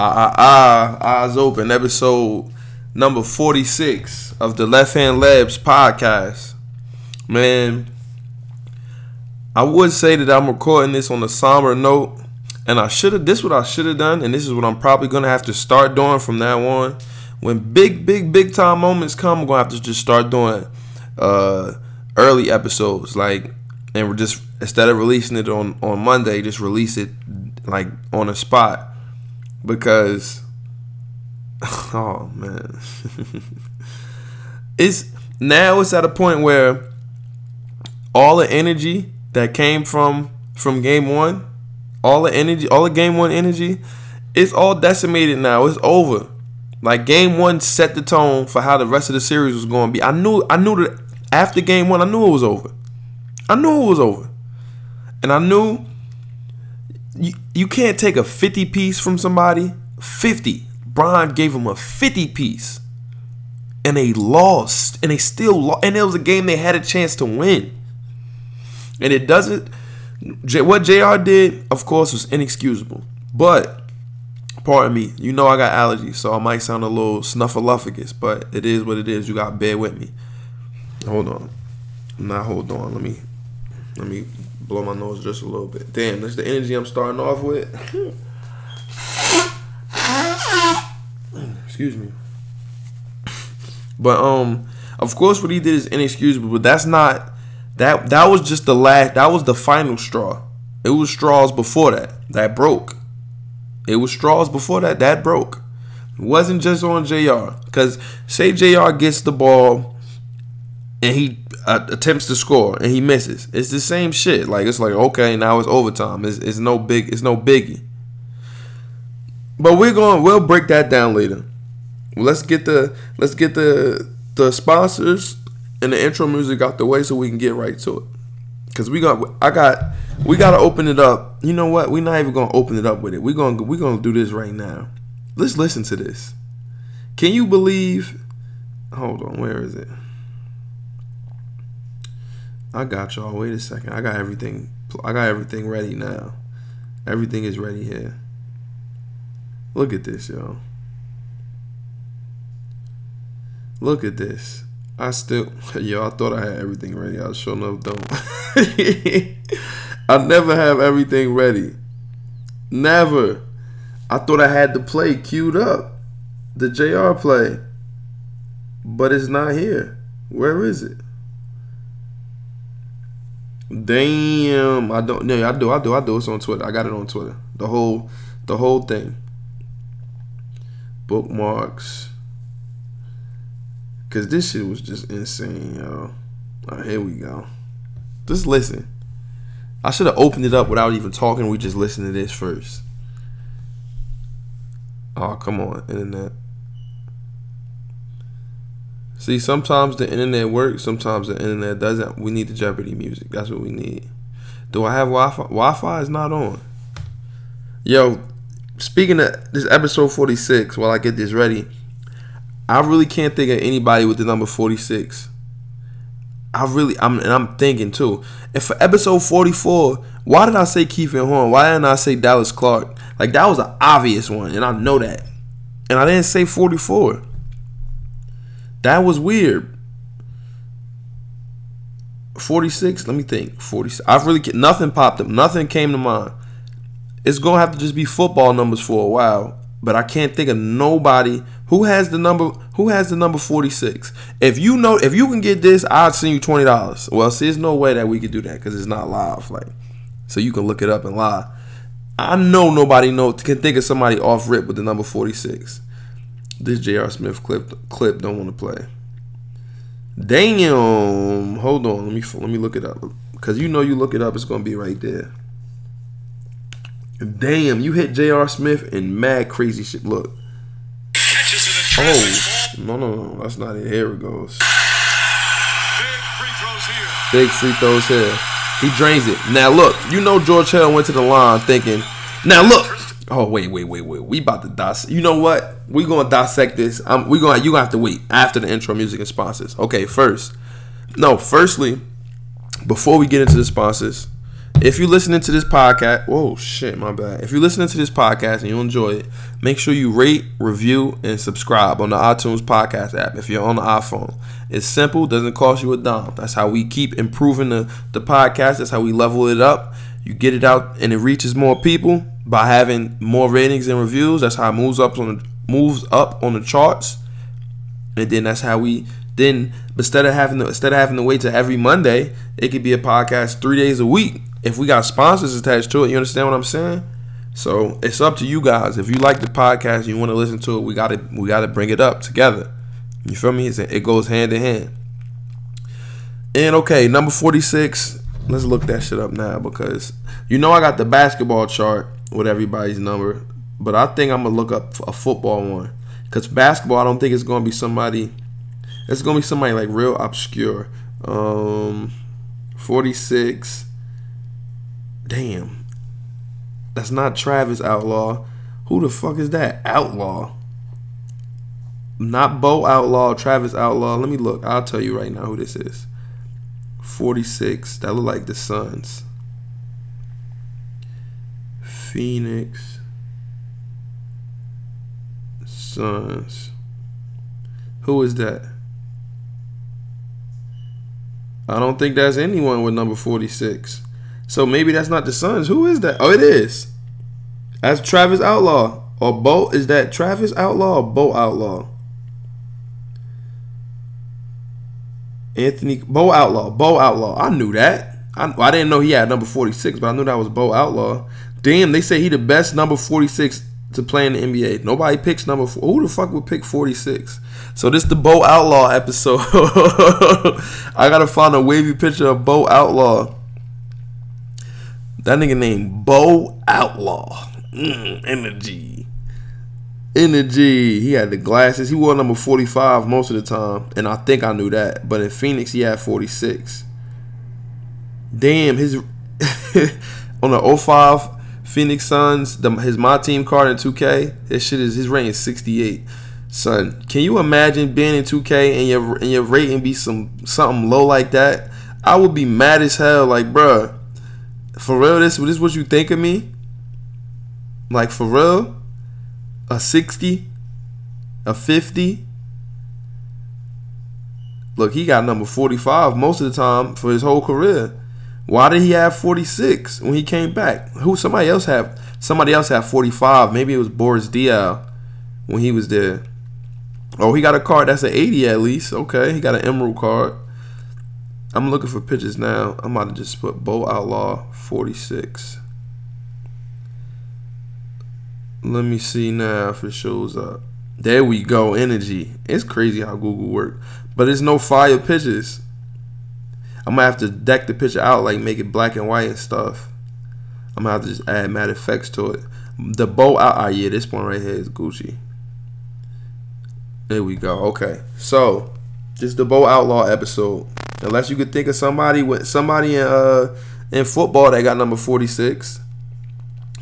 Ah, ah, ah, eyes open. Episode number 46 of the Left Hand Layups podcast. Man, I would say that I'm recording this on a somber note, and I should have. This is what I should have done, and this is what I'm probably gonna have to start doing from now on. When big, big, big time moments come, I'm gonna have to just start doing uh, early episodes, like, and we're just instead of releasing it on on Monday, just release it like on a spot because oh man. It's now it's at a point where all the energy that came from from game one all the energy all the game one energy it's all decimated now. It's over. Like game one set the tone for how the rest of the series was going to be. I knew i knew that after game one i knew it was over. I knew it was over. And i knew you, you can't take a 50 piece from somebody. 50. Bron gave him a 50 piece. And they lost. And they still lost. And it was a game they had a chance to win. And it doesn't. What JR did, of course, was inexcusable. But, pardon me, you know I got allergies, so I might sound a little snuffleupagus, but it is what it is. You got to bear with me. Hold on. Now, hold on. Let me let me blow my nose just a little bit. Damn, that's the energy I'm starting off with. Excuse me. But um, of course, what he did is inexcusable. But that's not that. That was just the last. That was the final straw. It was straws before that that broke. It was straws before that that broke. It wasn't just on Jr. Because say Jr. gets the ball and he uh, attempts to score and he misses. It's the same shit. Like it's like okay, now it's overtime. It's, it's no big. It's no biggie. But we're going. We'll break that down later. Let's get the let's get the the sponsors and the intro music out the way so we can get right to it. Cause we got I got we gotta open it up. You know what? We're not even gonna open it up with it. We're gonna we're gonna do this right now. Let's listen to this. Can you believe? Hold on, where is it? I got y'all. Wait a second. I got everything. I got everything ready now. Everything is ready here. Look at this, y'all. Look at this. I still, yo, I thought I had everything ready. I sure enough don't. I never have everything ready. Never. I thought I had the play queued up, the JR play, but it's not here. Where is it? Damn, I don't. No, I do. I do. I do. It's on Twitter. I got it on Twitter. The whole, the whole thing. Bookmarks. Cause this shit was just insane, yo. Right, here we go. Just listen. I should have opened it up without even talking. We just listen to this first. Oh, come on, internet. See, sometimes the internet works, sometimes the internet doesn't. We need the Jeopardy music. That's what we need. Do I have Wi-Fi? Wi-Fi is not on. Yo, speaking of this episode 46, while I get this ready, I really can't think of anybody with the number 46. I really, I'm, and I'm thinking too. And for episode 44, why did I say Keith Van Horn? Why didn't I say Dallas Clark? Like that was an obvious one, and I know that. And I didn't say 44. That was weird. 46, let me think. 46. I've really nothing popped up. Nothing came to mind. It's going to have to just be football numbers for a while, but I can't think of nobody who has the number who has the number 46. If you know if you can get this, I'll send you $20. Well, see, there's no way that we could do that cuz it's not live like so you can look it up and lie. I know nobody know can think of somebody off rip with the number 46 this J.R. Smith clip clip don't want to play. Damn. Hold on. Let me let me look it up. Cause you know you look it up, it's gonna be right there. Damn, you hit J.R. Smith and mad crazy shit. Look. Oh no no no, that's not it. Here it goes. Big free throws here. He drains it. Now look, you know George Hill went to the line thinking. Now look, Oh wait, wait, wait, wait. We about to dissect. You know what? We gonna dissect this. I'm. We gonna. You gonna have to wait after the intro music and sponsors. Okay, first. No, firstly, before we get into the sponsors, If you're listening to this podcast, whoa, shit, my bad. If you're listening to this podcast and you enjoy it, make sure you rate, review, and subscribe on the iTunes podcast app if you're on the iPhone. It's simple, doesn't cost you a dime. That's how we keep improving the, the podcast. That's how we level it up. You get it out and it reaches more people by having more ratings and reviews. That's how it moves up on the, moves up on the charts. And then that's how we then instead of having to instead of having to wait till every Monday, it could be a podcast three days a week. If we got sponsors attached to it, you understand what I'm saying? So it's up to you guys. If you like the podcast, you want to listen to it, we got to we got to bring it up together. You feel me? It goes hand in hand. And okay, number 46. Let's look that shit up now because you know I got the basketball chart with everybody's number, but I think I'm gonna look up a football one because basketball. I don't think it's gonna be somebody it's gonna be somebody like real obscure. Um, 46. Damn. That's not Travis Outlaw. Who the fuck is that? Outlaw. Not Bo Outlaw, Travis Outlaw. Let me look. I'll tell you right now who this is. 46. That look like the Suns. Phoenix Suns. Who is that? I don't think that's anyone with number 46. So maybe that's not the Suns. Who is that? Oh, it is. That's Travis Outlaw. Or Bo. Is that Travis Outlaw or Bo Outlaw? Anthony Bo Outlaw. Bo Outlaw. I knew that. I, I didn't know he had number 46, but I knew that was Bo Outlaw. Damn, they say he the best number 46 to play in the NBA. Nobody picks number four. Who the fuck would pick 46? So this the Bo Outlaw episode. I gotta find a wavy picture of Bo Outlaw. That nigga named Bo Outlaw. Mm, energy. Energy. He had the glasses. He wore number 45 most of the time. And I think I knew that. But in Phoenix, he had 46. Damn, his on the 05 Phoenix Suns, the, his my team card in 2K, his shit is his rating is 68. Son, can you imagine being in 2K and your and your rating be some something low like that? I would be mad as hell. Like, bruh, for real, this this what you think of me? Like for real, a 60, a 50. Look, he got number 45 most of the time for his whole career. Why did he have 46 when he came back? Who somebody else have somebody else had 45. Maybe it was Boris Diaw when he was there. Oh, he got a card that's an 80 at least. Okay, he got an emerald card. I'm looking for pictures now. I'm about to just put Bo Outlaw 46. Let me see now if it shows up. There we go. Energy. It's crazy how Google works. but there's no fire pictures. I'm gonna have to deck the picture out, like make it black and white and stuff. I'm gonna have to just add mad effects to it. The bow out, ah, yeah, this one right here is Gucci. There we go. Okay, so this is the bow Outlaw episode. Unless you could think of somebody with somebody in uh in football that got number 46.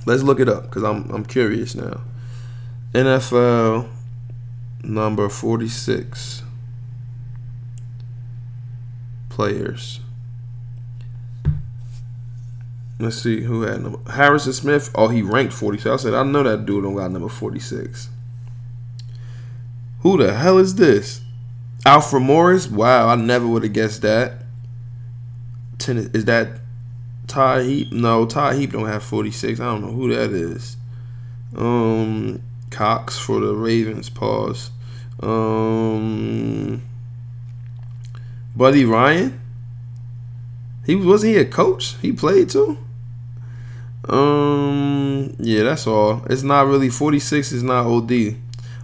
Let's look it up because I'm I'm curious now. NFL number 46 players. Let's see who had number Harrison Smith. Oh, he ranked 46. I said I know that dude don't got number 46. Who the hell is this? Alfred Morris? Wow, I never would have guessed that. Ten, is that Ty Heap? No, Ty Heap don't have 46. I don't know who that is. Um Cox for the Ravens. Pause. Um Buddy Ryan. He wasn't he a coach? He played too. Um, yeah, that's all. It's not really 46. Is not OD.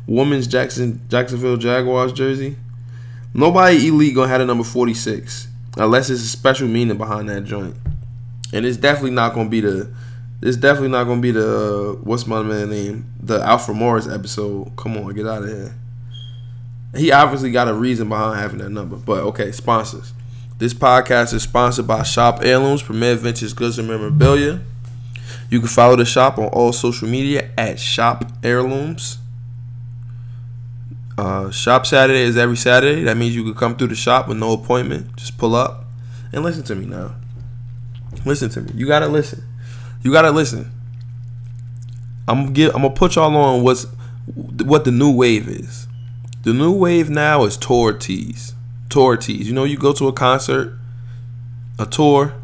Women's Jackson Jacksonville Jaguars jersey. Nobody elite gonna have a number 46 unless it's a special meaning behind that joint. And it's definitely not gonna be the. It's definitely not gonna be the uh, what's my man name? The Alfred Morris episode. Come on, get out of here. He obviously got a reason behind having that number. But okay, sponsors. This podcast is sponsored by Shop Heirlooms, Premier Vintage Goods and Memorabilia. You can follow the shop on all social media at Shop Heirlooms. Uh, shop Saturday is every Saturday. That means you can come through the shop with no appointment. Just pull up and listen to me now. Listen to me. You gotta listen. You gotta listen. I'm gonna. I'm gonna put y'all on what's what the new wave is. The new wave now is tour tees. Tour tees. You know, you go to a concert, a tour,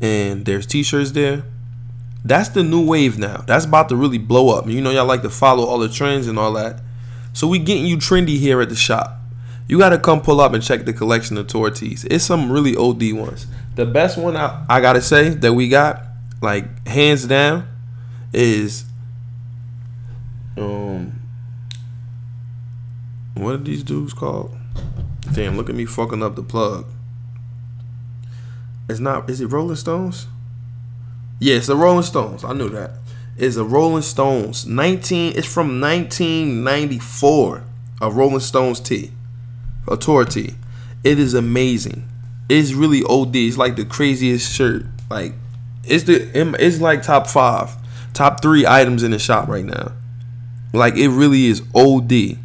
and there's t-shirts there. That's the new wave now. That's about to really blow up. You know, y'all like to follow all the trends and all that. So we getting you trendy here at the shop. You gotta come pull up and check the collection of tour tees. It's some really OD ones. The best one I, I gotta say that we got, like hands down, is um what are these dudes called? Damn, look at me fucking up the plug. It's not is it Rolling Stones? Yeah, it's the Rolling Stones. I knew that. It's a Rolling Stones. 19 it's from 1994. A Rolling Stones tee. A tour tee. It is amazing. It's really OD. It's like the craziest shirt. Like it's the it's like top 5, top 3 items in the shop right now. Like it really is OD.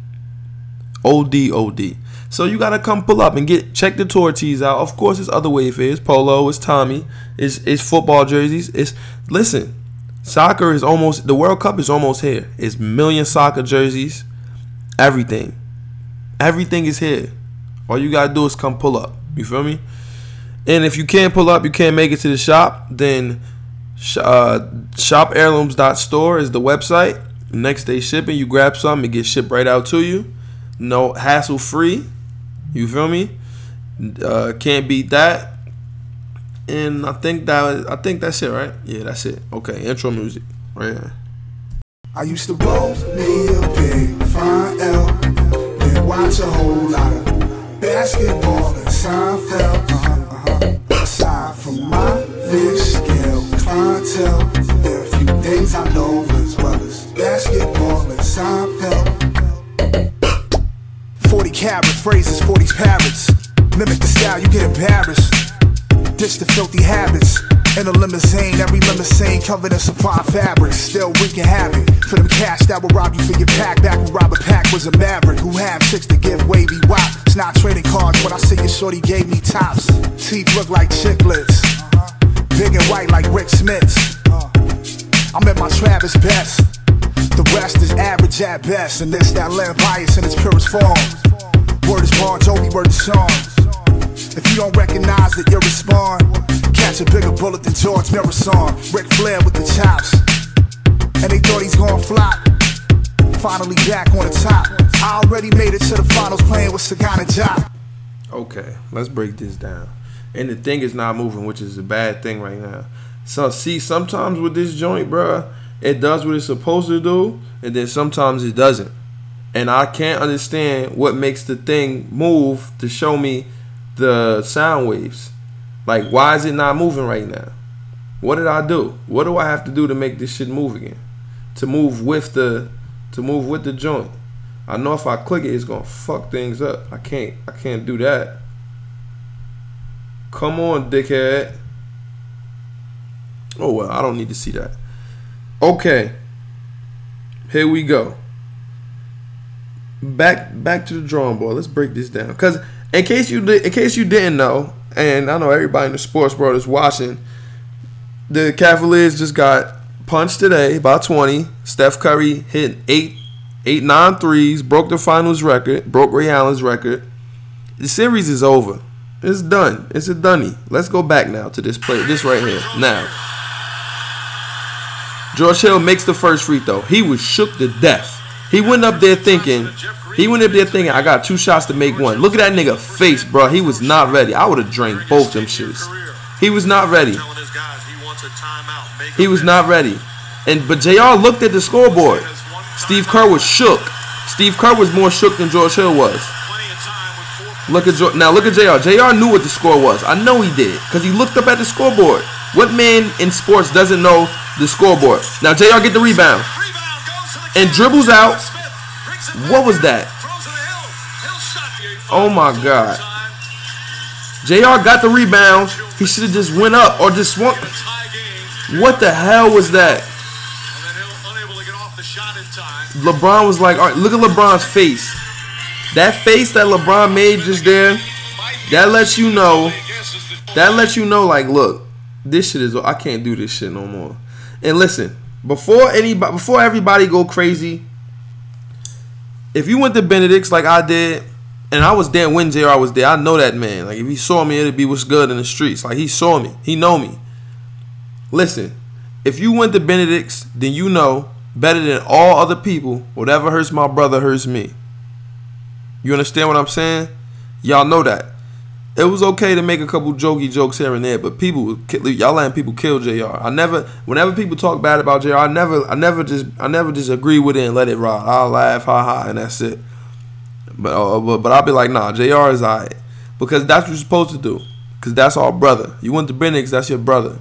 OD OD. So you gotta come pull up and get check the tour tees out. Of course, it's other Wayfarers, polo, it's Tommy, it's it's football jerseys. It's listen, soccer is almost the World Cup is almost here. It's million soccer jerseys, everything, everything is here. All you gotta do is come pull up. You feel me? And if you can't pull up, you can't make it to the shop, then uh, shopheirlooms.store is the website. Next day shipping, you grab something, it gets shipped right out to you. No hassle free. You feel me? Uh, can't beat that. And I think that I think that's it, right? Yeah, that's it. Okay, intro music, right here. I used to roll me a big fine L, then watch a whole lot of basketball and Seinfeld. Uh-huh, uh-huh. Aside from my fish scale clientele, there are a few things I know as well as basketball and Seinfeld. 40 carats, phrases, 40's parrots. Mimic the style, you get embarrassed. Ditch the filthy habits. In a limousine, every limousine covered in supply fabrics. Still wreaking havoc for them cash that will rob you for your pack. Back when Robert Pack was a maverick who had six to give wavy wop. It's not trading cards when I see your shorty gave me tops. Teeth look like chiclets, big and white like Rik Smits. I'm at my Travis best. The rest is average at best, and this that land bias in its purest form. Word is Bon Jovi, word is. If you don't recognize it, you're respond. Catch a bigger bullet than Gheorghe Muresan. Ric Flair with the chops. And they thought he's gonna flop. Finally back on the top. I already made it to the finals playing with Sagana Jock. Okay, let's break this down. And the thing is not moving, which is a bad thing right now. So see, sometimes with this joint, bruh, it does what it's supposed to do, and then sometimes it doesn't. And I can't understand what makes the thing move to show me the sound waves. Like, why is it not moving right now? What did I do? What do I have to do to make this shit move again? To move with the to move with the joint. I know if I click it, it's gonna fuck things up. I can't I can't do that. Come on, dickhead. Oh well, I don't need to see that. Okay. Here we go. Back back to the drawing board. Let's break this down. Cause in case you in case you didn't know, and I know everybody in the sports world is watching, the Cavaliers just got punched today by 20. Steph Curry hit eight, eight, nine threes, broke the finals record, broke Ray Allen's record. The series is over. It's done. It's a dunny. Let's go back now to this play. This right here. Now. George Hill makes the first free throw. He was shook to death. He went up there thinking, he went up there thinking, I got two shots to make one. Look at that nigga face, bro. He was not ready. I would have drank both them shits. He was not ready. He was not ready. And but JR looked at the scoreboard. Steve Kerr was shook. Steve Kerr was more shook than George Hill was. Look at now. Look at Jr. Jr. knew what the score was. I know he did because he looked up at the scoreboard. What man in sports doesn't know the scoreboard? Now Jr. get the rebound and dribbles out. What was that? Oh my God. Jr. got the rebound. He should have just went up or just swung. What the hell was that? LeBron was like, all right, look at LeBron's face. That face that LeBron made just there, that lets you know, that lets you know, like, look, this shit is. I can't do this shit no more. And listen, before anybody, before everybody go crazy, if you went to Benedict's like I did, and I was there when Jr. was there, I know that man. Like if he saw me, it'd be what's good in the streets. Like he saw me, he know me. Listen, if you went to Benedict's, then you know better than all other people. Whatever hurts my brother hurts me. You understand what I'm saying? Y'all know that. It was okay to make a couple jokey jokes here and there, but people, y'all letting people kill Jr. I never, whenever people talk bad about Jr., I never, I never just, I never just agree with it and let it ride. I'll laugh, ha ha, and that's it. But, uh, but, but I'll be like, nah, Jr. is alright because that's what you're supposed to do. Cause that's our brother. You went to Benix, that's your brother.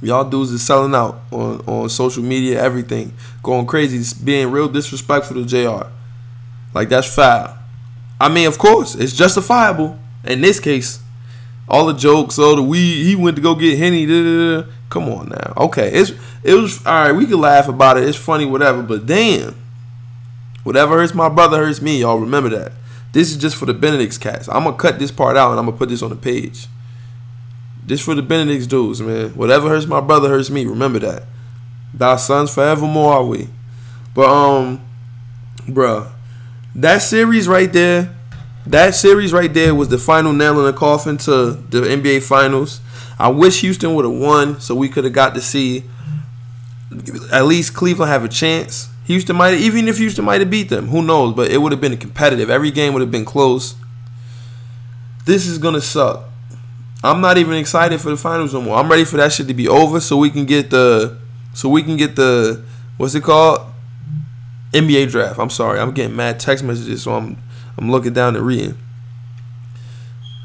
Y'all dudes is selling out on, on social media, everything, going crazy, being real disrespectful to Jr. Like that's foul. I mean, of course, it's justifiable in this case. All the jokes, all the we he went to go get Henny. Da, da, da. Come on now, okay, it's it was all right. We could laugh about it. It's funny, whatever. But damn, whatever hurts my brother hurts me. Y'all remember that. This is just for the Benedict's cats. I'm gonna cut this part out and I'm gonna put this on the page. This for the Benedict's dudes, man. Whatever hurts my brother hurts me. Remember that. Thy sons forevermore are we. But um, bruh, that series right there, that series right there was the final nail in the coffin to the NBA Finals. I wish Houston would have won so we could have got to see at least Cleveland have a chance. Houston might even if Houston might have beat them, who knows? But it would have been competitive. Every game would have been close. This is gonna suck. I'm not even excited for the finals no more. I'm ready for that shit to be over so we can get the so we can get the what's it called? NBA draft. I'm sorry. I'm getting mad text messages, so I'm I'm looking down and reading.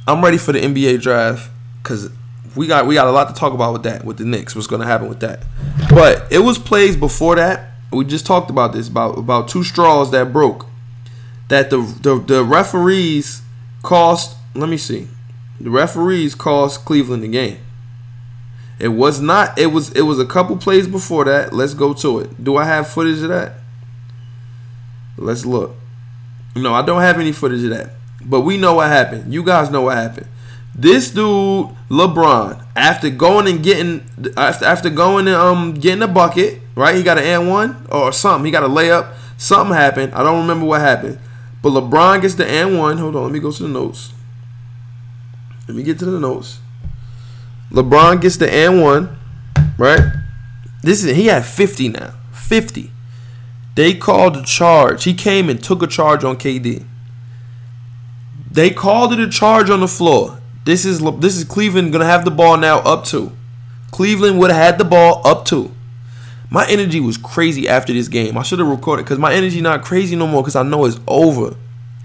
I'm ready for the NBA draft because we got we got a lot to talk about with that with the Knicks. What's going to happen with that? But it was plays before that. We just talked about this about about two straws that broke. That the the, the referees cost. Let me see. The referees cost Cleveland the game. It was not. It was. It was a couple plays before that. Let's go to it. Do I have footage of that? Let's look. No, I don't have any footage of that. But we know what happened. You guys know what happened. This dude, LeBron, after going and getting after after going and um getting a bucket, right? He got an and one or something. He got a layup. Something happened. I don't remember what happened. But LeBron gets the and one. Hold on, let me go to the notes. Let me get to the notes. LeBron gets the and one, right? This is he had 50 now. 50. They called a charge. He came and took a charge on KD. They called it a charge on the floor. This is this is Cleveland gonna have the ball now up to. Cleveland would have had the ball up to. My energy was crazy after this game. I should have recorded because my energy not crazy no more because I know it's over.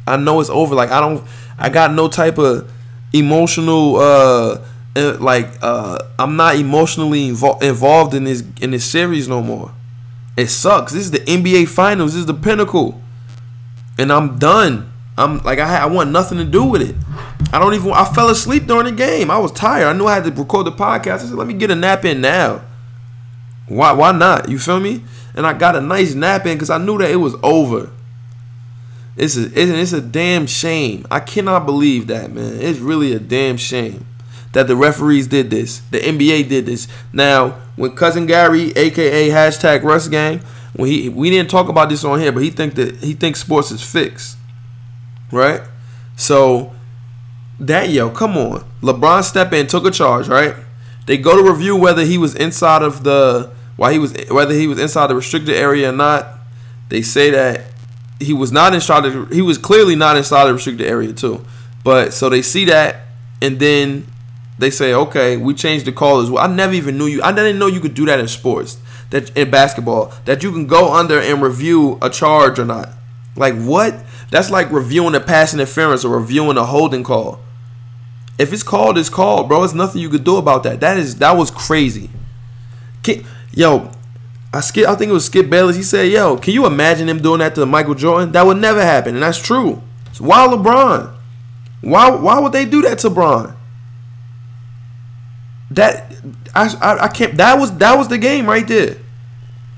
I know it's over. Like I don't. I got no type of emotional. uh, uh like uh, I'm not emotionally invo- involved in this in this series no more. It sucks. This is the NBA Finals. This is the pinnacle, and I'm done. I'm like I, I want nothing to do with it. I don't even. I fell asleep during the game. I was tired. I knew I had to record the podcast. I said, let me get a nap in now. Why? Why not? You feel me? And I got a nice nap in because I knew that it was over. It's a it's a damn shame. I cannot believe that, man. It's really a damn shame that the referees did this. The NBA did this. Now, when cousin Gary, aka hashtag Russ Gang, when he we didn't talk about this on here, but he think that he thinks sports is fixed, right? So that yo, come on, LeBron step in, took a charge, right? They go to review whether he was inside of the why he was whether he was inside the restricted area or not. They say that he was not inside of, he was clearly not inside the restricted area too. But so they see that and then they say, okay, we changed the call as well. I never even knew you. I didn't know you could do that in sports, that in basketball, that you can go under and review a charge or not. Like what? That's like reviewing a pass interference or reviewing a holding call. If it's called, it's called, bro. There's nothing you could do about that. That is that was crazy. Yo, I skip. I think it was Skip Bayless. He said, "Yo, can you imagine him doing that to Michael Jordan? That would never happen, and that's true. So why LeBron? Why why would they do that to Bron? That I, I, I can't. That was that was the game right there.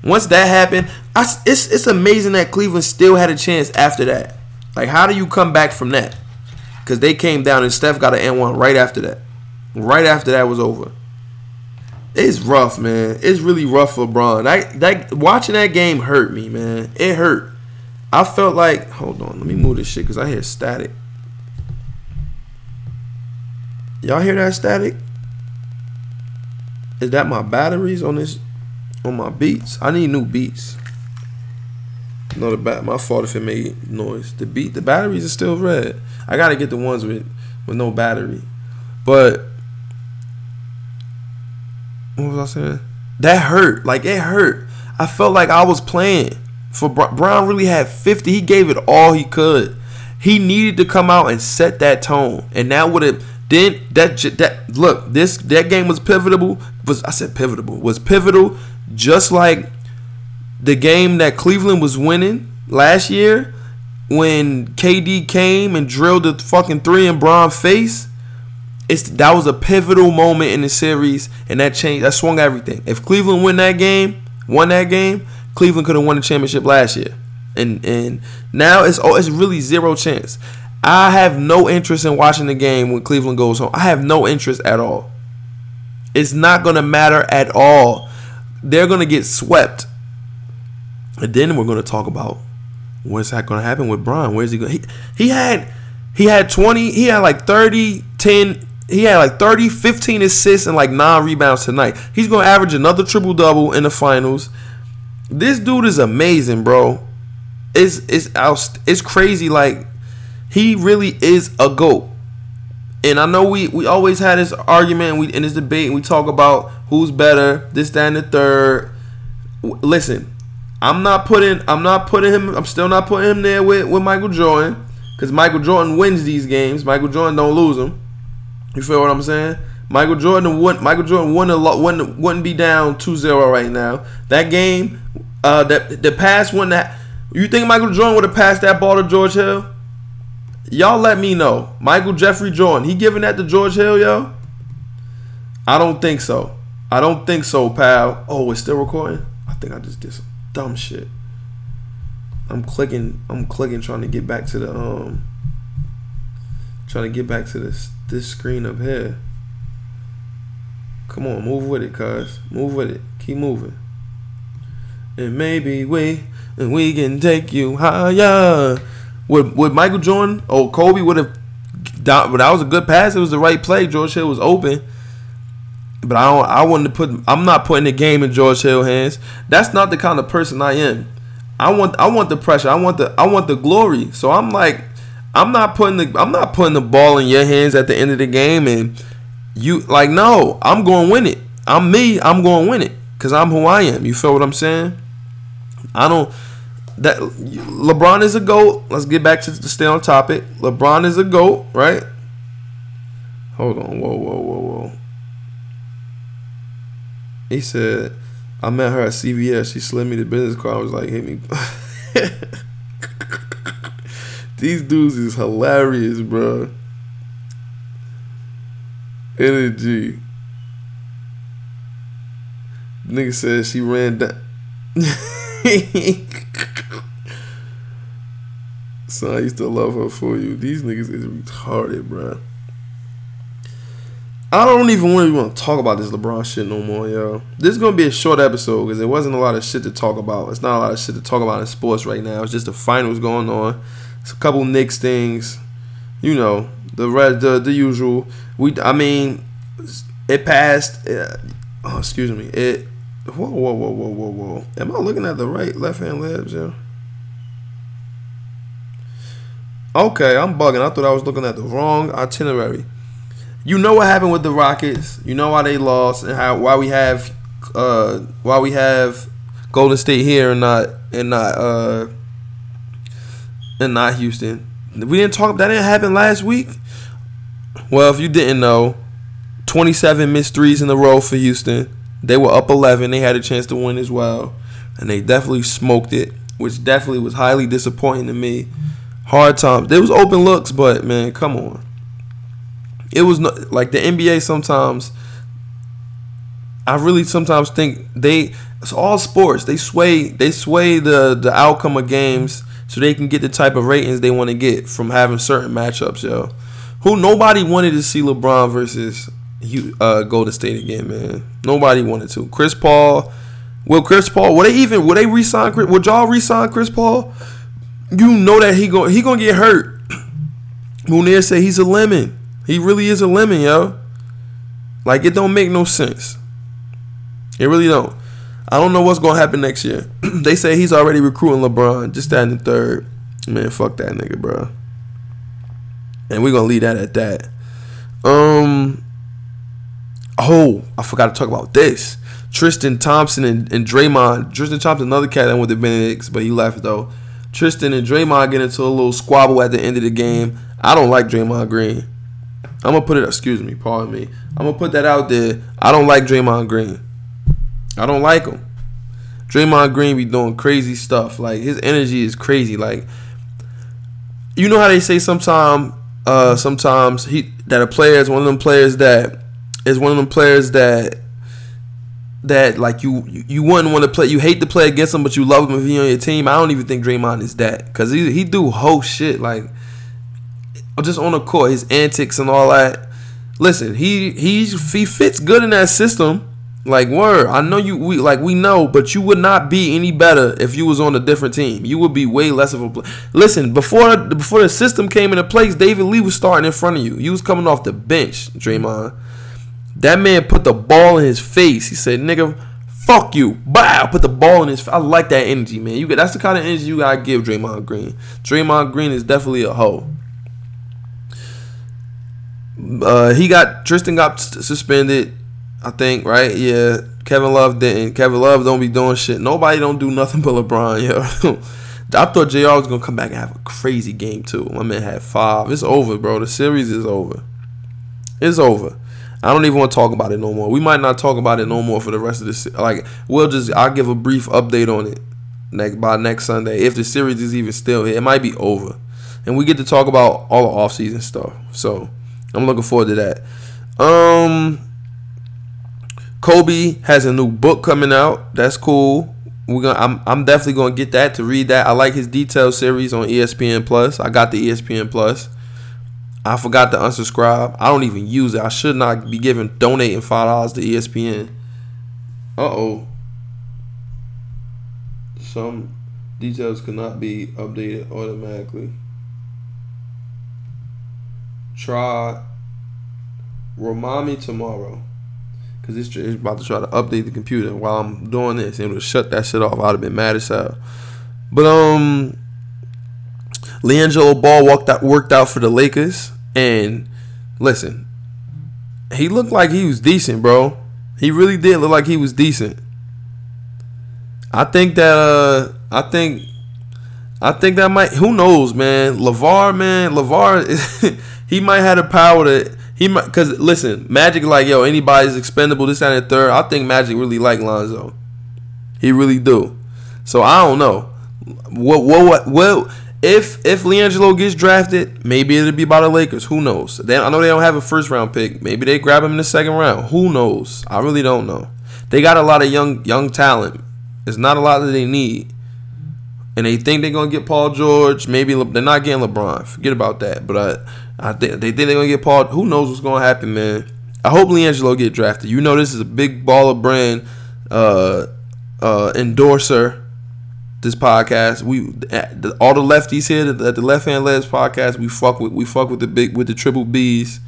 Once that happened, I, it's it's amazing that Cleveland still had a chance after that. Like, how do you come back from that? Because they came down and Steph got an N one right after that. Right after that was over. it's rough, man. It's really rough for LeBron. That that watching that game hurt me, man. It hurt. I felt like, hold on, let me move this shit because I hear static. Y'all hear that static? Is that my batteries on this on my beats? I need new beats. No, the bat. My fault if it made noise. The beat, the batteries are still red. I gotta get the ones with with no battery. But what was I saying? That hurt. Like it hurt. I felt like I was playing. For Bron really had 50. He gave it all he could. He needed to come out and set that tone. And that would have then that that look, this that game was pivotal. Was I said pivotal. Was pivotal just like the game that Cleveland was winning last year when KD came and drilled the fucking three in Bron's face. It's that was a pivotal moment in the series, and that changed. That swung everything. If Cleveland win that game, won that game, Cleveland could have won the championship last year, and and now it's oh, it's really zero chance. I have no interest in watching the game when Cleveland goes home. I have no interest at all. It's not gonna matter at all. They're gonna get swept and then we're going to talk about what's that going to happen with Bron. Where's he going? He, he had he had 20, he had like 30, 10, he had like 30, 15 assists and like 9 rebounds tonight. He's going to average another triple double in the finals. This dude is amazing, bro. It's it's it's crazy like he really is a goat. And I know we, we always had this argument we in this debate and we talk about who's better, this, that, and the third. Listen, I'm not putting I'm not putting him I'm still not putting him there with, with Michael Jordan because Michael Jordan wins these games. Michael Jordan don't lose them. You feel what I'm saying? Michael Jordan wouldn't Michael Jordan wouldn't wouldn't, wouldn't be down 2-0 right now. That game, uh, that the pass when that you think Michael Jordan would have passed that ball to George Hill? Y'all let me know. Michael Jeffrey Jordan, he giving that to George Hill, yo? I don't think so. I don't think so, pal. Oh, it's still recording. I think I just did some dumb shit. I'm clicking. I'm clicking, trying to get back to the um. Trying to get back to this this screen up here. Come on, move with it, cuz. Move with it. Keep moving. And maybe we and we can take you higher. Would would Michael Jordan or Kobe would have but that was a good pass. It was the right play. George Hill was open. But I don't. I wouldn't put. I'm not putting the game in George Hill hands. That's not the kind of person I am. I want. I want the pressure. I want the. I want the glory. So I'm like, I'm not putting the. I'm not putting the ball in your hands at the end of the game, and you like no. I'm going to win it. I'm me. I'm going to win it because I'm who I am. You feel what I'm saying? I don't. That LeBron is a goat. Let's get back to, to stay on topic. LeBron is a goat, right? Hold on. Whoa, whoa, whoa, whoa. He said, I met her at CVS. She slid me the business card. I was like, hit me. These dudes is hilarious, bro. Energy. Nigga said she ran down. I used to love her for you. These niggas is retarded, bro. I don't even want to talk about this LeBron shit no more, yo. This is gonna be a short episode because there wasn't a lot of shit to talk about. It's not a lot of shit to talk about in sports right now. It's just the finals going on. It's a couple Knicks things, you know, the red, the the usual. We, I mean, it passed. Uh, oh, excuse me. It. Whoa, whoa, whoa, whoa, whoa, whoa. Am I looking at the right Left Hand Layups, yo? Okay, I'm bugging. I thought I was looking at the wrong itinerary you know what happened with the Rockets. You know why they lost and how why we have uh why we have Golden State here and not and not uh and not Houston. We didn't talk that didn't happen last week. Well, if you didn't know, 27 missed threes in a row for Houston. They were up 11. They had a chance to win as well, and they definitely smoked it, which definitely was highly disappointing to me. Hard times. There was open looks, but man, come on it was not, like the NBA sometimes. I really sometimes think they it's all sports. They sway they sway the the outcome of games so they can get the type of ratings they want to get from having certain matchups, yo. Who nobody wanted to see LeBron versus you uh Golden State again, man. Nobody wanted to. Chris Paul, will Chris Paul? Will they even? Will they resign? Would y'all resign Chris Paul? You know that he go he gonna get hurt. Munir say he's a lemon. He really is a lemon, yo. Like it don't make no sense. It really don't. I don't know what's gonna happen next year. they say he's already recruiting LeBron, just that in the third. Man, fuck that nigga, bro. And we're gonna leave that at that. Um. Oh, I forgot to talk about this. Tristan Thompson and, and Draymond. Tristan Thompson, another cat that went to Benedict's, but he left though. Tristan and Draymond get into a little squabble at the end of the game. I don't like Draymond Green. I'm gonna put it. Excuse me, pardon me. I'm gonna put that out there. I don't like Draymond Green. I don't like him. Draymond Green be doing crazy stuff. Like his energy is crazy. Like you know how they say sometimes, uh, sometimes he that a player is one of them players that is one of them players that that like you you wouldn't want to play. You hate to play against him, but you love him if he's on your team. I don't even think Draymond is that because he he do whole shit like just on the court, his antics and all that. Listen, he he's he fits good in that system. Like word, I know you. We like we know, but you would not be any better if you was on a different team. You would be way less of a. Play. Listen, before before the system came into place, David Lee was starting in front of you. You was coming off the bench, Draymond. That man put the ball in his face. He said, "Nigga, fuck you." Bow. Put the ball in his. I like that energy, man. You get that's the kind of energy you gotta give Draymond Green. Draymond Green is definitely a hoe. Uh, he got Tristan got suspended. I think right. Yeah, Kevin Love didn't. Kevin Love don't be doing shit. Nobody don't do nothing but LeBron. Yo, I thought Jr. was gonna come back and have a crazy game too. My man had five. It's over, bro. The series is over. It's over. I don't even want to talk about it no more. We might not talk about it no more for the rest of this. Like we'll just I'll give a brief update on it next by next Sunday if the series is even still here. It might be over, and we get to talk about all the off season stuff. So I'm looking forward to that. Um, Kobe has a new book coming out. That's cool. We're gonna. I'm. I'm definitely gonna get that to read that. I like his detail series on ESPN Plus. I got the ESPN Plus. I forgot to unsubscribe. I don't even use it. I should not be giving donating five dollars to ESPN. Uh oh. Some details cannot be updated automatically. Try remind me tomorrow. Cause it's, it's about to try to update the computer while I'm doing this and it'll shut that shit off. I'd have been mad as hell. But um LiAngelo Ball walked out, worked out for the Lakers, and listen, he looked like he was decent, bro. He really did look like he was decent. I think that uh, I think, I think that might. Who knows, man? LaVar, man, LaVar, he might have the power to. He might, cause listen, Magic like yo, anybody's expendable. This and the third. I think Magic really like Lonzo. He really do. So I don't know. What what what what if if LiAngelo gets drafted, maybe it'll be by the Lakers. Who knows? They, I know they don't have a first round pick. Maybe they grab him in the second round. Who knows? I really don't know. They got a lot of young young talent. It's not a lot that they need, and they think they're gonna get Paul George. Maybe Le, they're not getting LeBron. Forget about that. But I, I think they think they're gonna get Paul. Who knows what's gonna happen, man? I hope LiAngelo get drafted. You know this is a big baller brand uh, uh, endorser this podcast. We all the lefties here at the Left Hand Layups podcast. We fuck with we fuck with the big with the triple B's.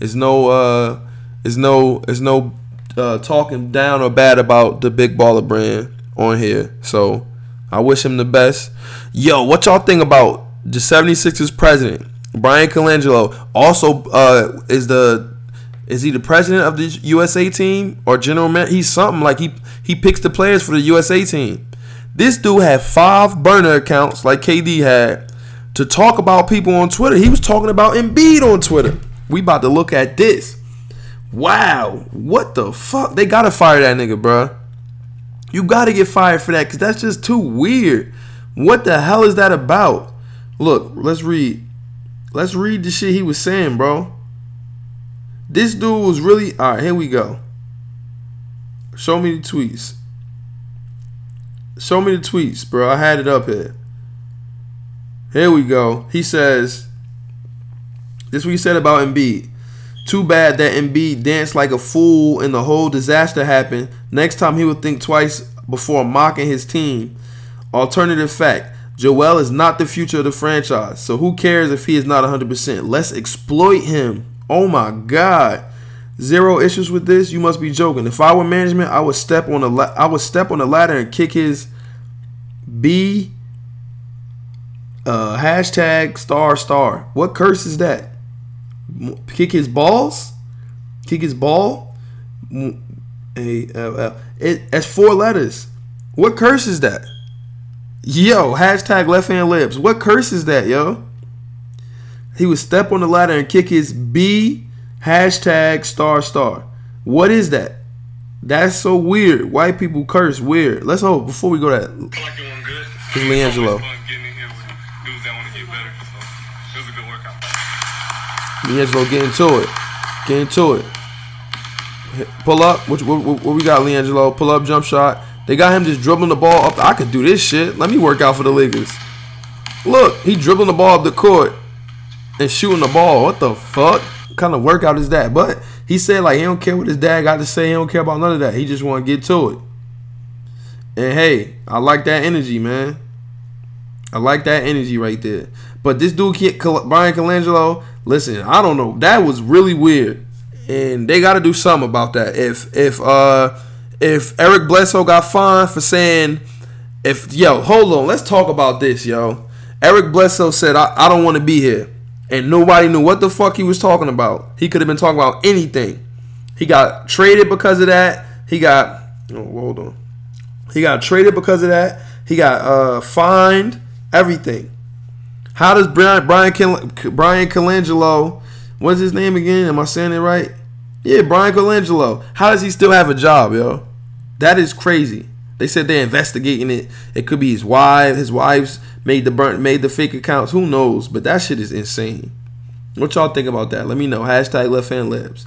It's no uh, it's no it's no uh, talking down or bad about the big baller brand on here. So I wish him the best. Yo, what y'all think about the 76ers president Bryan Colangelo? Also, uh, is the is he the president of the USA team or general man? He's something like he he picks the players for the USA team. This dude had five burner accounts like KD had to talk about people on Twitter. He was talking about Embiid on Twitter. We about to look at this. Wow, what the fuck? They gotta fire that nigga, bro. You gotta get fired for that because that's just too weird. What the hell is that about? Look, let's read. Let's read the shit he was saying, bro. This dude was really. Alright, here we go. Show me the tweets. Show me the tweets, bro. I had it up here. Here we go. He says, this is what he said about Embiid. Too bad that Embiid danced like a fool and the whole disaster happened. Next time he would think twice before mocking his team. Alternative fact Joel is not the future of the franchise, so who cares if he is not 100%? Let's exploit him. Oh my God. Zero issues with this. You must be joking. If I were management, I would step on the la- I would step on the ladder and kick his B uh, hashtag star star. What curse is that? Kick his balls? Kick his ball? A uh, uh, it that's four letters. What curse is that? Yo, hashtag Left Hand Layups. What curse is that, yo? He would step on the ladder and kick his B hashtag star star. What is that? That's so weird. White people curse weird. Let's hope before we go that. It's LiAngelo. LiAngelo, get into it. Get into it. Pull up. What, what, what we got, LiAngelo? Pull up, jump shot. They got him just dribbling the ball up. I could do this shit. Let me work out for the Lakers. Look, he dribbling the ball up the court and shooting the ball. What the fuck? Kind of workout is that? But he said like he don't care what his dad got to say. He don't care about none of that. He just want to get to it. And hey, I like that energy, man. I like that energy right there. But this dude, Bryan Colangelo, listen, I don't know. That was really weird, and they got to do something about that. If if uh if Eric Bledsoe got fined for saying, if yo, hold on, let's talk about this, yo. Eric Bledsoe said, I, I don't want to be here. And nobody knew what the fuck he was talking about. He could have been talking about anything. He got traded because of that. He got oh, hold on. He got traded because of that. He got uh fined, everything. How does Bryan Brian Bryan Colangelo, what's his name again? Am I saying it right? Yeah, Bryan Colangelo. How does he still have a job, yo? That is crazy. They said they're investigating it. It could be his wife. His wife's made the burnt made the fake accounts. Who knows? But that shit is insane. What y'all think about that? Let me know. Hashtag Left Hand Layups.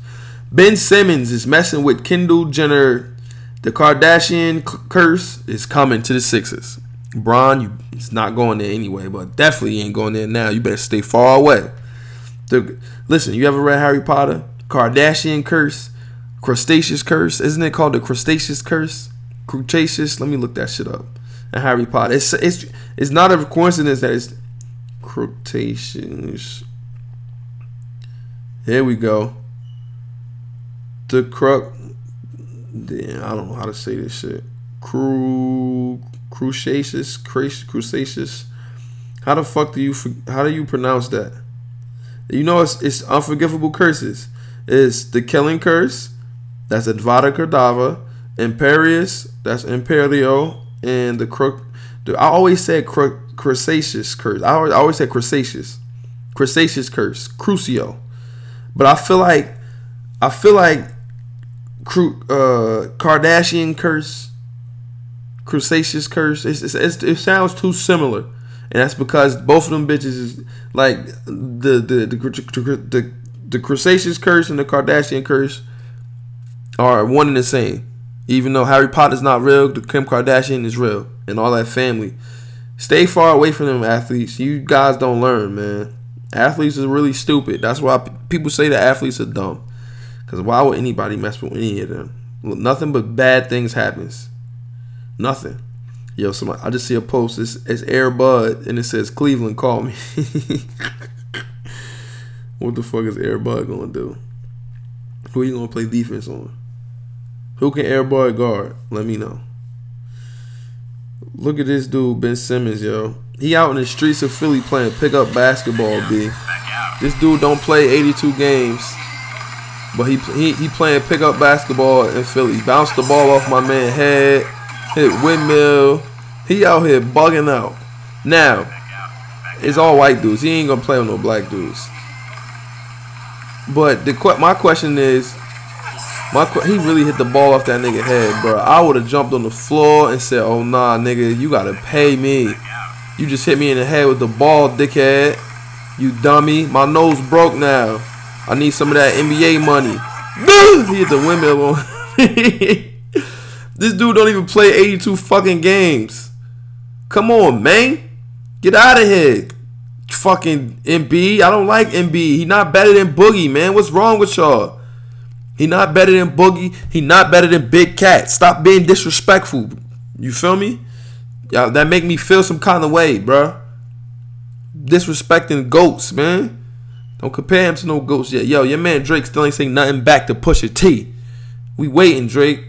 Ben Simmons is messing with Kendall Jenner. The Kardashian curse is coming to the Sixers. Bron, you, it's not going there anyway, but definitely ain't going there now. You better stay far away. The, listen, you ever read Harry Potter? Kardashian curse, Crustaceous curse. Isn't it called the Crustaceous curse? Cretaceous. Let me look that shit up. Harry Potter. It's it's it's not a coincidence that it's Cretaceous. Here we go. The crux. Damn, I don't know how to say this shit. Cru Crustaceous, Crustaceous. How the fuck do you how do you pronounce that? You know it's it's unforgivable curses It's the killing curse. That's Avada Kedavra. Imperius. That's Imperio. And the crook. I always said cru- Crusacious curse. I always, I always said Crusacious. Crusacious curse. Crucio. But I feel like I feel like uh, Kardashian curse, Crusacious curse. It's, it's, it's, it sounds too similar, and that's because both of them bitches is like the the the, the, the the curse and the Kardashian curse are one and the same. Even though Harry Potter's not real, the Kim Kardashian is real, and all that family. Stay far away from them athletes. You guys don't learn, man. Athletes are really stupid. That's why people say that athletes are dumb. Because why would anybody mess with any of them? Nothing but bad things happens. Nothing. Yo, somebody, I just see a post. It's, it's Air Bud, and it says Cleveland call me. What the fuck is Air Bud gonna do? Who are you gonna play defense on? Who can Air Bud guard? Let me know. Look at this dude, Ben Simmons, yo. He out in the streets of Philly playing pickup basketball, B. This dude don't play 82 games, but he he, he playing pickup basketball in Philly. Bounced the ball off my man head, hit windmill. He out here bugging out. Now, it's all white dudes. He ain't gonna play with no black dudes. But the my question is, my he really hit the ball off that nigga head, bro. I would have jumped on the floor and said, "Oh nah, nigga, you gotta pay me. You just hit me in the head with the ball, dickhead. You dummy. My nose broke now. I need some of that NBA money." he hit the windmill on. this dude don't even play 82 fucking games. Come on, man. Get out of here. fucking Embiid. I don't like Embiid. He not better than Boogie, man. What's wrong with y'all? He not better than Boogie. He not better than Big Cat. Stop being disrespectful. You feel me? Yeah, that make me feel some kind of way, bruh. Disrespecting goats, man. Don't compare him to no goats yet. Yo, your man Drake still ain't saying nothing back to Pusha T. We waiting, Drake.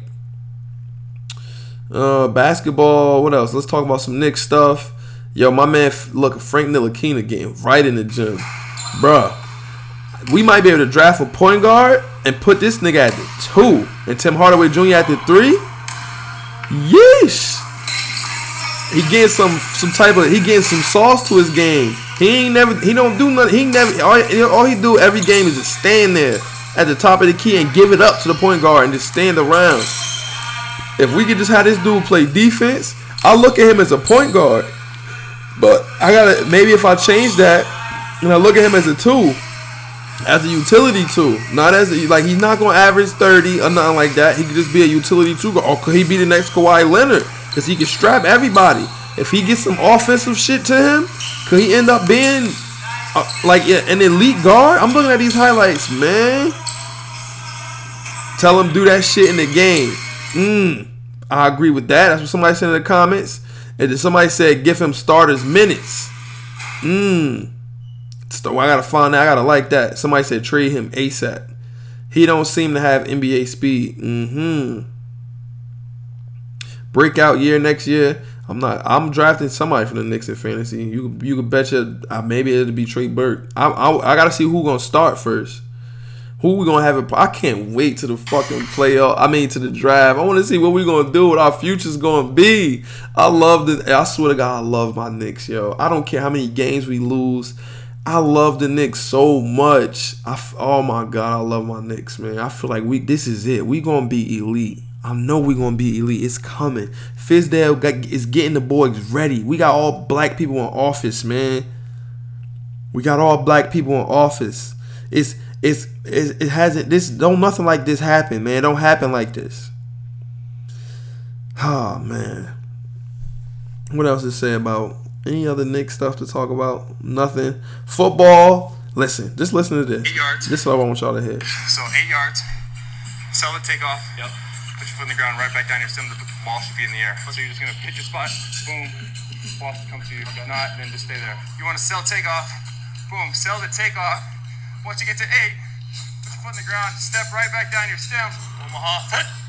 Uh, basketball. What else? Let's talk about some Knicks stuff. Yo, my man, look, Frank Ntilikina getting right in the gym, bruh. We might be able to draft a point guard and put this nigga at the two, and Tim Hardaway Jr. at the three. Yeesh. He getting some some type of he getting some sauce to his game. He ain't never he don't do nothing. He never all, all he do every game is just stand there at the top of the key and give it up to the point guard and just stand around. If we could just have this dude play defense, I look at him as a point guard. But I gotta maybe if I change that and I look at him as a two, as a utility tool, not as a, like he's not gonna average thirty or nothing like that. He could just be a utility tool, or could he be the next Kawhi Leonard? Because he can strap everybody. If he gets some offensive shit to him, could he end up being uh, like an elite guard? I'm looking at these highlights, man. Tell him do that shit in the game. Mm, I agree with that. That's what somebody said in the comments. And then somebody said give him starters minutes. Mmm. So I gotta find that. I gotta like that. Somebody said trade him ASAP. He don't seem to have NBA speed. Mm-hmm. Breakout year next year. I'm not. I'm drafting somebody from the Knicks in fantasy. You you can betcha. Uh, maybe it'll be Trey Burke. I, I I gotta see who gonna start first. Who we gonna have it? I can't wait to the fucking playoff. I mean to the draft. I want to see what we gonna do. What our future's gonna be. I love this. I swear to God, I love my Knicks, yo. I don't care how many games we lose. I love the Knicks so much. I, oh my God, I love my Knicks, man. I feel like we this is it. We gonna be elite. I know we gonna be elite. It's coming. Fizdale got, is getting the boys ready. We got all black people in office, man. We got all black people in office. It's it's, it's it hasn't this don't nothing like this happen, man. It don't happen like this. Oh man. What else to say about any other Knicks stuff to talk about? Nothing. Football. Listen, just listen to this. Eight yards. This is what I want y'all to hear. So eight yards. Sell the takeoff. Yep. Put your foot in the ground, right back down your stem. The ball should be in the air. So you're just gonna hit your spot. Boom. Ball should come to you. If not, then just stay there. You want to sell takeoff. Boom. Sell the takeoff. Once you get to eight, put your foot in the ground. Step right back down your stem. Omaha.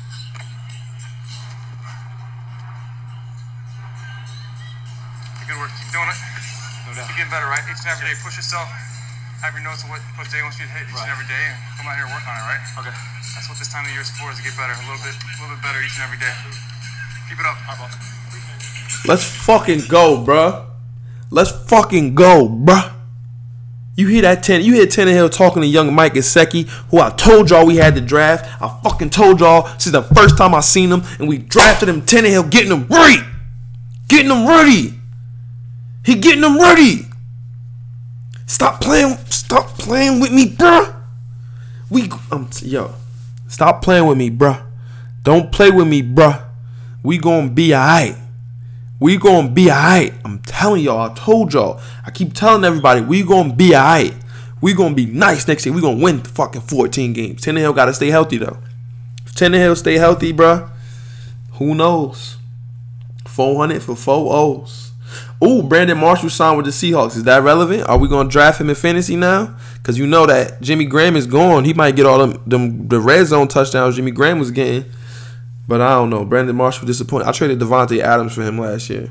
Good work. Keep doing it. No doubt. You're getting better, right? Each and every day. Push yourself. Have your notes of what Coach Day wants you to hit each and every day, and come out here and work on it, right? Okay. That's what this time of year is for, is to get better, a little bit, a little bit better each and every day. Keep it up. All right, boss. Let's fucking go, bruh. Let's fucking go, bruh. You hear that ten? You hear Tannehill talking to young Mike Gesicki, who I told y'all we had to draft. I fucking told y'all since the first time I seen him, and we drafted him. Tannehill getting him ready, getting him ready. He getting them ready. Stop playing. Stop playing with me, bruh. We, um, yo, stop playing with me, bruh. Don't play with me, bruh. We gonna be alright. We gonna be alright. I'm telling y'all. I told y'all. I keep telling everybody. We gonna be alright. We gonna be nice next year. We gonna win the fucking 14 games. Tannehill gotta stay healthy though. If Tannehill stay healthy, bruh, who knows? 400 for four O's. Ooh, Brandon Marshall signed with the Seahawks. Is that relevant? Are we gonna draft him in fantasy now? Cause you know that Jimmy Graham is gone. He might get all them, them the red zone touchdowns Jimmy Graham was getting. But I don't know. Brandon Marshall disappointed. I traded Davante Adams for him last year.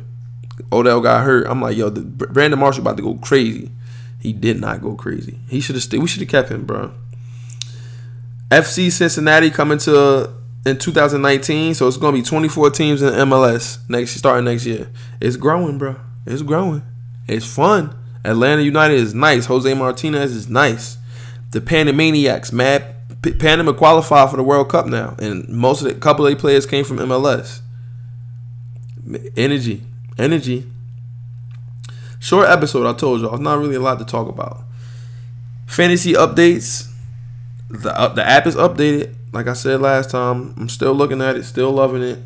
Odell got hurt. I'm like, yo, the, Brandon Marshall about to go crazy. He did not go crazy. He should have stayed. We should have kept him, bro. FC Cincinnati coming to in 2019, so it's gonna be 24 teams in MLS next starting next year. It's growing, bro. It's growing. It's fun. Atlanta United is nice. Jose Martinez is nice. The Panamaniacs, mad. Panama qualified for the World Cup now, and most of the couple of players came from MLS. Energy, energy. Short episode. I told y'all, it's not really a lot to talk about. Fantasy updates. The uh, the app is updated. Like I said last time, I'm still looking at it, still loving it.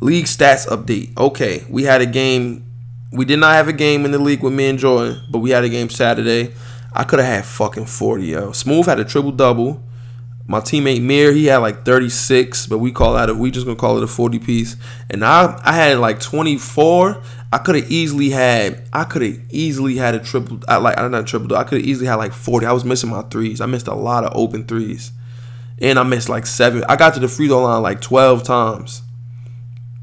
League stats update. Okay, we had a game we did not have a game in the league with me and Jordan, but we had a game Saturday. I could have had fucking 40, yo. Smooth had a triple double. My teammate Mir, he had like 36, but we call that a, we just gonna call it a 40 piece. And I I had like 24. I could have easily had I could have easily had a triple I like I'm not triple I could have easily had like 40. I was missing my threes. I missed a lot of open threes. And I missed like seven. I got to the free throw line like 12 times.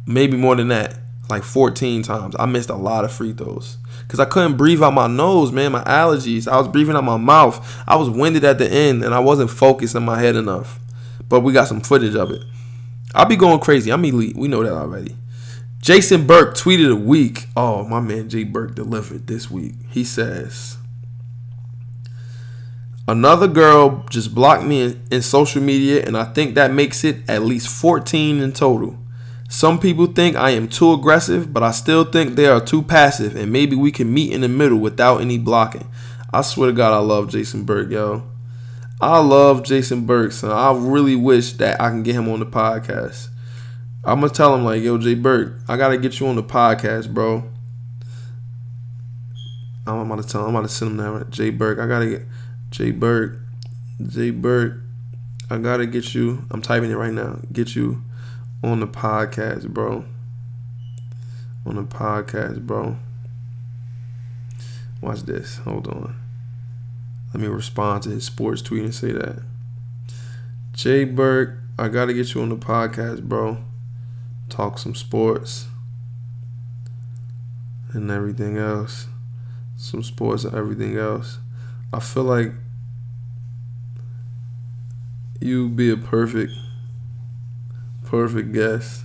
Maybe more than that. Like 14 times. I missed a lot of free throws because I couldn't breathe out my nose, man. My allergies. I was breathing out my mouth. I was winded at the end, and I wasn't focused in my head enough. But we got some footage of it. I'll be going crazy. I'm elite. We know that already. Jason Burke tweeted a week. Oh, my man Jay Burke delivered this week. He says, Another girl just blocked me in, in social media, and I think that makes it at least 14 in total. Some people think I am too aggressive, but I still think they are too passive, and maybe we can meet in the middle without any blocking. I swear to God, I love Jason Burke, yo. I love Jason Burke, son. I really wish that I can get him on the podcast. I'm gonna tell him like, yo, Jay Burke, I gotta get you on the podcast, bro. I'm about to tell him, I'm about to send him that. Jay Burke, I gotta get Jay Burke, Jay Burke, I gotta get you. I'm typing it right now. Get you on the podcast, bro. On the podcast, bro. Watch this. Hold on. Let me respond to his sports tweet and say that. Jay Burke, I gotta get you on the podcast, bro. Talk some sports and everything else. Some sports and everything else. I feel like you'd be a perfect perfect guess.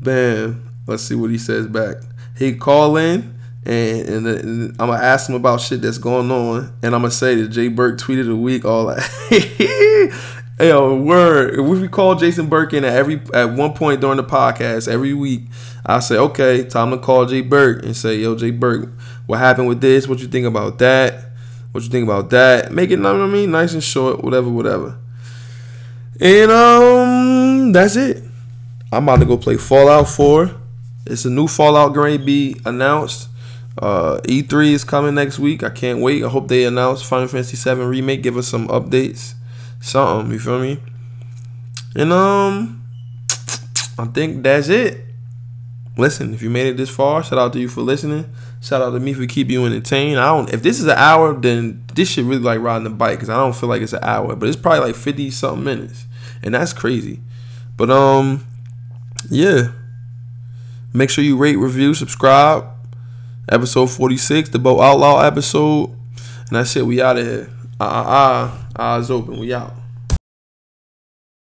Bam. Let's see what he says back. He call in and, and, and, I'm gonna ask him about shit that's going on, and I'm gonna say that Jay Burke tweeted a week all that. Yo, word. If we call Jason Burke in at every at one point during the podcast every week, I say, okay, time to call Jay Burke and say, yo, Jay Burke, what happened with this? What you think about that? What you think about that? Make it, you know what I mean, nice and short, whatever, whatever. And um, that's it. I'm about to go play Fallout 4. It's a new Fallout to be announced. Uh, E3 is coming next week. I can't wait. I hope they announce Final Fantasy 7 remake. Give us some updates, something. You feel me? And um, I think that's it. Listen, if you made it this far, shout out to you for listening. Shout out to me for keep you entertained. I don't. If this is an hour, then this should really like riding the bike because I don't feel like it's an hour, but it's probably like fifty something minutes and that's crazy. But um, yeah. Make sure you rate, review, subscribe. Episode forty six, the Bo Outlaw episode, and that's it. We out of here. Ah ah ah, eyes open. We out.